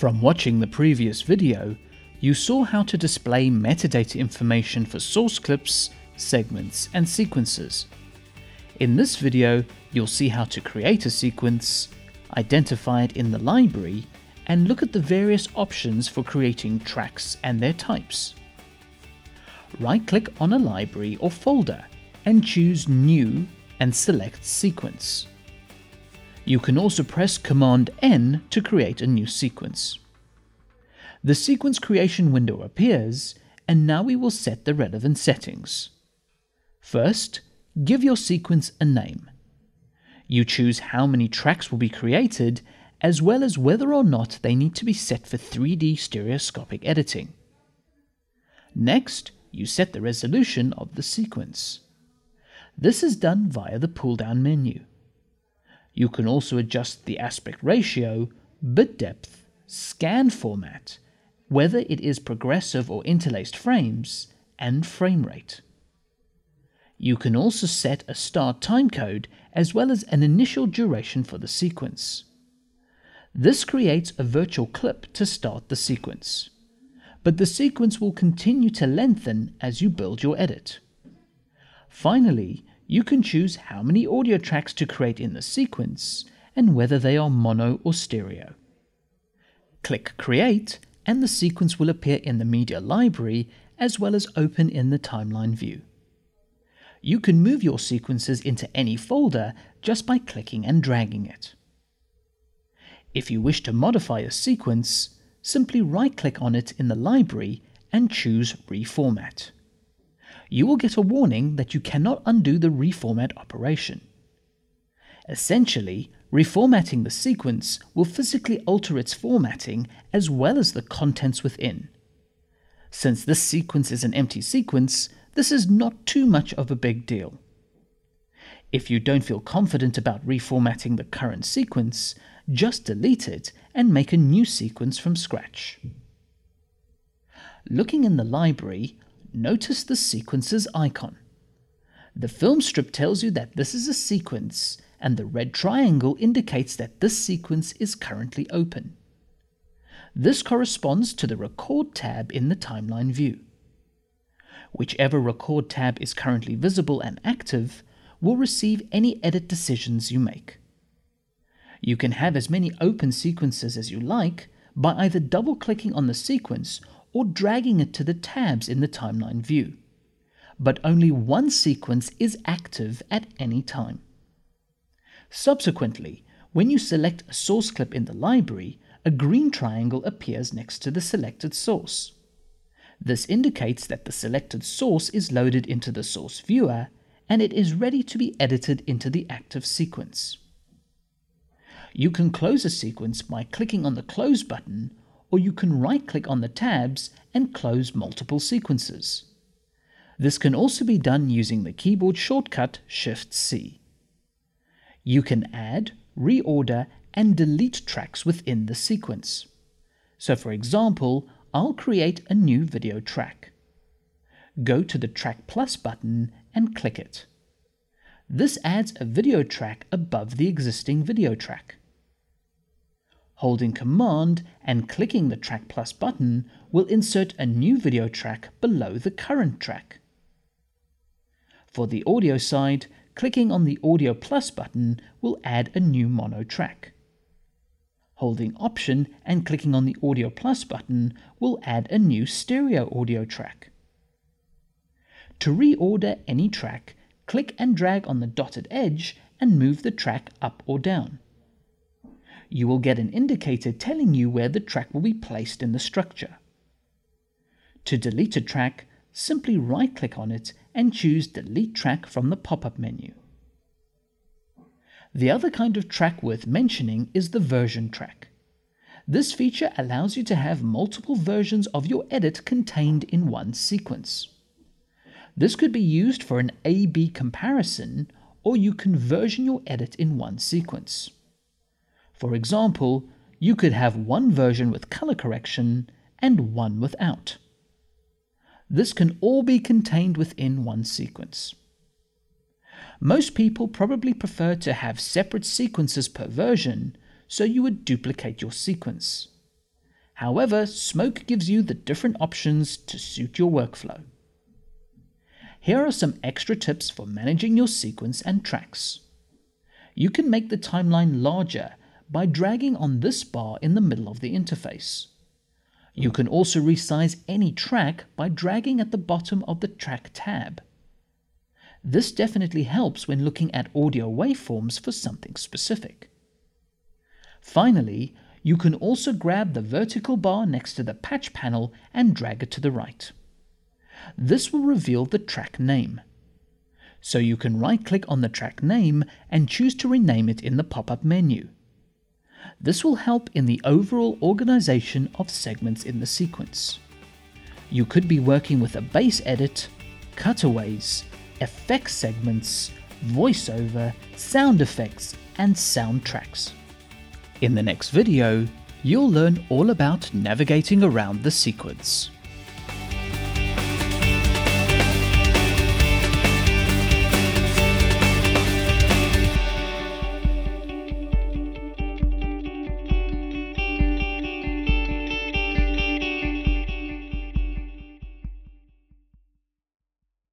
From watching the previous video, you saw how to display metadata information for source clips, segments, and sequences. In this video, you'll see how to create a sequence, identify it in the library, and look at the various options for creating tracks and their types. Right-click on a library or folder and choose New and select Sequence. You can also press Command N to create a new sequence. The sequence creation window appears, and now we will set the relevant settings. First, give your sequence a name. You choose how many tracks will be created, as well as whether or not they need to be set for 3D stereoscopic editing. Next, you set the resolution of the sequence. This is done via the pull-down menu. You can also adjust the aspect ratio, bit depth, scan format, whether it is progressive or interlaced frames, and frame rate. You can also set a start timecode as well as an initial duration for the sequence. This creates a virtual clip to start the sequence, but the sequence will continue to lengthen as you build your edit. Finally, you can choose how many audio tracks to create in the sequence and whether they are mono or stereo. Click Create and the sequence will appear in the media library as well as open in the timeline view. You can move your sequences into any folder just by clicking and dragging it. If you wish to modify a sequence, simply right-click on it in the library and choose Reformat you will get a warning that you cannot undo the reformat operation. Essentially, reformatting the sequence will physically alter its formatting as well as the contents within. Since this sequence is an empty sequence, this is not too much of a big deal. If you don't feel confident about reformatting the current sequence, just delete it and make a new sequence from scratch. Looking in the library, notice the sequences icon. The film strip tells you that this is a sequence, and the red triangle indicates that this sequence is currently open. This corresponds to the Record tab in the timeline view. Whichever Record tab is currently visible and active will receive any edit decisions you make. You can have as many open sequences as you like by either double clicking on the sequence or dragging it to the tabs in the timeline view. But only one sequence is active at any time. Subsequently, when you select a source clip in the library, a green triangle appears next to the selected source. This indicates that the selected source is loaded into the source viewer and it is ready to be edited into the active sequence. You can close a sequence by clicking on the Close button or you can right click on the tabs and close multiple sequences. This can also be done using the keyboard shortcut Shift-C. You can add, reorder, and delete tracks within the sequence. So for example, I'll create a new video track. Go to the Track Plus button and click it. This adds a video track above the existing video track. Holding Command and clicking the Track Plus button will insert a new video track below the current track. For the audio side, clicking on the Audio Plus button will add a new mono track. Holding Option and clicking on the Audio Plus button will add a new stereo audio track. To reorder any track, click and drag on the dotted edge and move the track up or down you will get an indicator telling you where the track will be placed in the structure. To delete a track, simply right-click on it and choose Delete Track from the pop-up menu. The other kind of track worth mentioning is the version track. This feature allows you to have multiple versions of your edit contained in one sequence. This could be used for an A-B comparison, or you can version your edit in one sequence. For example, you could have one version with color correction and one without. This can all be contained within one sequence. Most people probably prefer to have separate sequences per version, so you would duplicate your sequence. However, Smoke gives you the different options to suit your workflow. Here are some extra tips for managing your sequence and tracks. You can make the timeline larger by dragging on this bar in the middle of the interface. You can also resize any track by dragging at the bottom of the Track tab. This definitely helps when looking at audio waveforms for something specific. Finally, you can also grab the vertical bar next to the patch panel and drag it to the right. This will reveal the track name. So you can right click on the track name and choose to rename it in the pop-up menu. This will help in the overall organization of segments in the sequence. You could be working with a base edit, cutaways, effects segments, voiceover, sound effects, and soundtracks. In the next video, you'll learn all about navigating around the sequence.